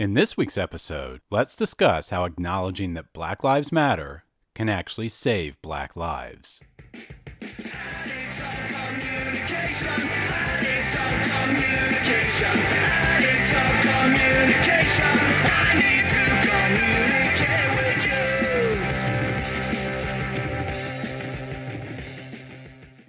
In this week's episode, let's discuss how acknowledging that Black Lives Matter can actually save Black lives.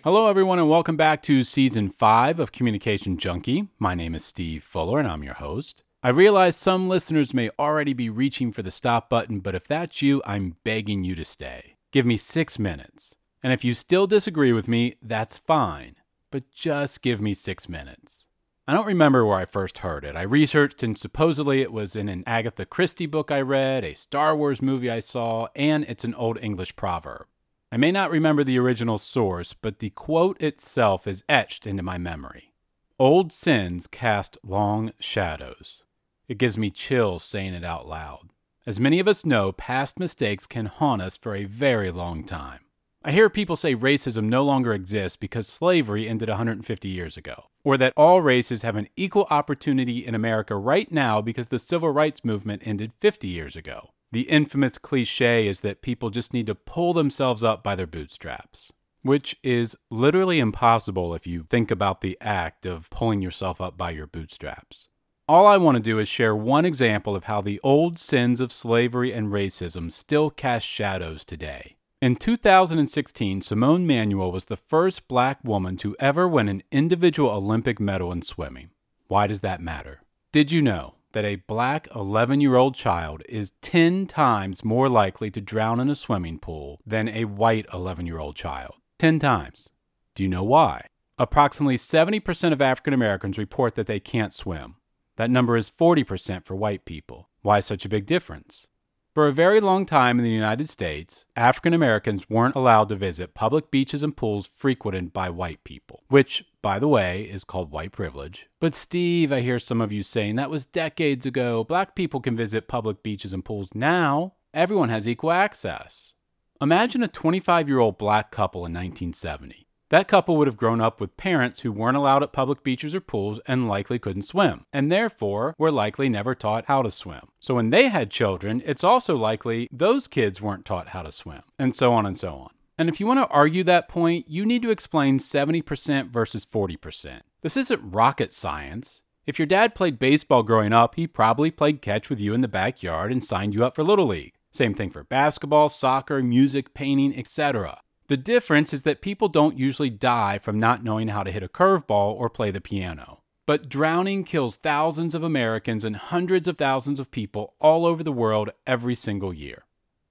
Hello, everyone, and welcome back to season five of Communication Junkie. My name is Steve Fuller, and I'm your host. I realize some listeners may already be reaching for the stop button, but if that's you, I'm begging you to stay. Give me six minutes. And if you still disagree with me, that's fine, but just give me six minutes. I don't remember where I first heard it. I researched, and supposedly it was in an Agatha Christie book I read, a Star Wars movie I saw, and it's an Old English proverb. I may not remember the original source, but the quote itself is etched into my memory. Old sins cast long shadows. It gives me chills saying it out loud. As many of us know, past mistakes can haunt us for a very long time. I hear people say racism no longer exists because slavery ended 150 years ago, or that all races have an equal opportunity in America right now because the civil rights movement ended 50 years ago. The infamous cliche is that people just need to pull themselves up by their bootstraps, which is literally impossible if you think about the act of pulling yourself up by your bootstraps. All I want to do is share one example of how the old sins of slavery and racism still cast shadows today. In 2016, Simone Manuel was the first black woman to ever win an individual Olympic medal in swimming. Why does that matter? Did you know that a black 11 year old child is 10 times more likely to drown in a swimming pool than a white 11 year old child? 10 times. Do you know why? Approximately 70% of African Americans report that they can't swim. That number is 40% for white people. Why such a big difference? For a very long time in the United States, African Americans weren't allowed to visit public beaches and pools frequented by white people, which, by the way, is called white privilege. But, Steve, I hear some of you saying that was decades ago. Black people can visit public beaches and pools now. Everyone has equal access. Imagine a 25 year old black couple in 1970. That couple would have grown up with parents who weren't allowed at public beaches or pools and likely couldn't swim, and therefore were likely never taught how to swim. So when they had children, it's also likely those kids weren't taught how to swim, and so on and so on. And if you want to argue that point, you need to explain 70% versus 40%. This isn't rocket science. If your dad played baseball growing up, he probably played catch with you in the backyard and signed you up for Little League. Same thing for basketball, soccer, music, painting, etc. The difference is that people don't usually die from not knowing how to hit a curveball or play the piano. But drowning kills thousands of Americans and hundreds of thousands of people all over the world every single year.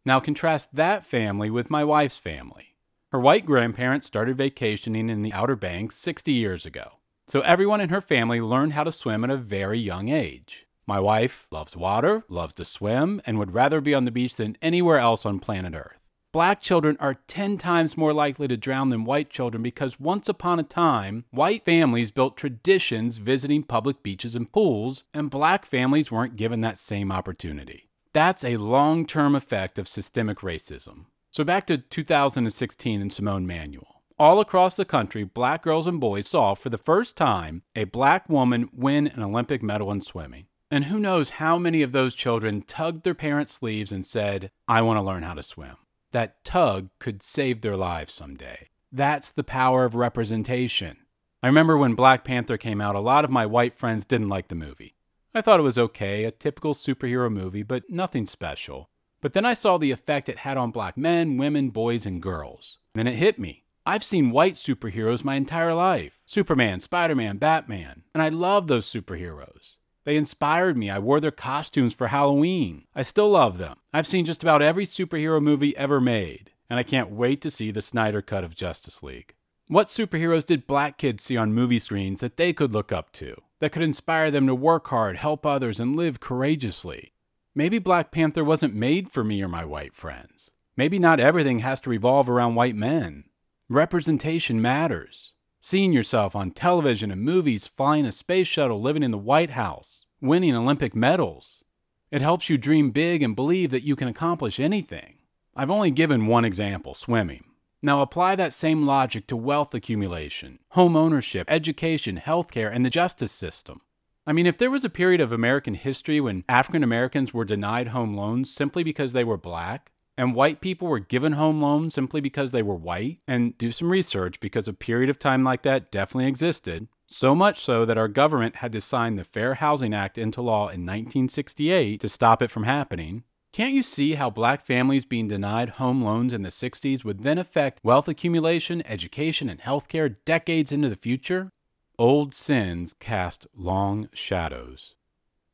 Now contrast that family with my wife's family. Her white grandparents started vacationing in the Outer Banks 60 years ago. So everyone in her family learned how to swim at a very young age. My wife loves water, loves to swim, and would rather be on the beach than anywhere else on planet Earth black children are 10 times more likely to drown than white children because once upon a time, white families built traditions visiting public beaches and pools, and black families weren't given that same opportunity. That's a long term effect of systemic racism. So back to 2016 and Simone Manuel. All across the country, black girls and boys saw for the first time a black woman win an Olympic medal in swimming. And who knows how many of those children tugged their parents' sleeves and said, I want to learn how to swim that tug could save their lives someday. That's the power of representation. I remember when Black Panther came out, a lot of my white friends didn't like the movie. I thought it was okay, a typical superhero movie, but nothing special. But then I saw the effect it had on black men, women, boys, and girls. Then it hit me. I've seen white superheroes my entire life Superman, Spider Man, Batman, and I love those superheroes. They inspired me. I wore their costumes for Halloween. I still love them. I've seen just about every superhero movie ever made, and I can't wait to see the Snyder Cut of Justice League. What superheroes did black kids see on movie screens that they could look up to, that could inspire them to work hard, help others, and live courageously? Maybe Black Panther wasn't made for me or my white friends. Maybe not everything has to revolve around white men. Representation matters seeing yourself on television and movies, flying a space shuttle, living in the White House, winning Olympic medals. It helps you dream big and believe that you can accomplish anything. I've only given one example swimming. Now apply that same logic to wealth accumulation, home ownership, education, healthcare, and the justice system. I mean, if there was a period of American history when African Americans were denied home loans simply because they were black, and white people were given home loans simply because they were white, and do some research because a period of time like that definitely existed, so much so that our government had to sign the Fair Housing Act into law in 1968 to stop it from happening. Can't you see how black families being denied home loans in the 60s would then affect wealth accumulation, education, and healthcare decades into the future? Old sins cast long shadows.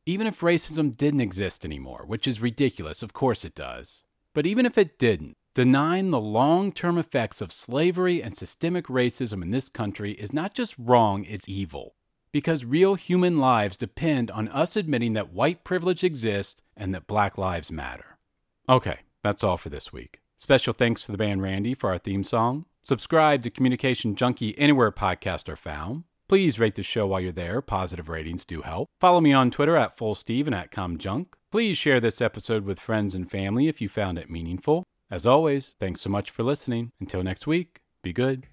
Even if racism didn't exist anymore, which is ridiculous, of course it does, but even if it didn't, denying the long term effects of slavery and systemic racism in this country is not just wrong, it's evil. Because real human lives depend on us admitting that white privilege exists and that black lives matter. Okay, that's all for this week. Special thanks to the band Randy for our theme song. Subscribe to Communication Junkie anywhere podcasts are found. Please rate the show while you're there. Positive ratings do help. Follow me on Twitter at FullSteve and at ComJunk. Please share this episode with friends and family if you found it meaningful. As always, thanks so much for listening. Until next week, be good.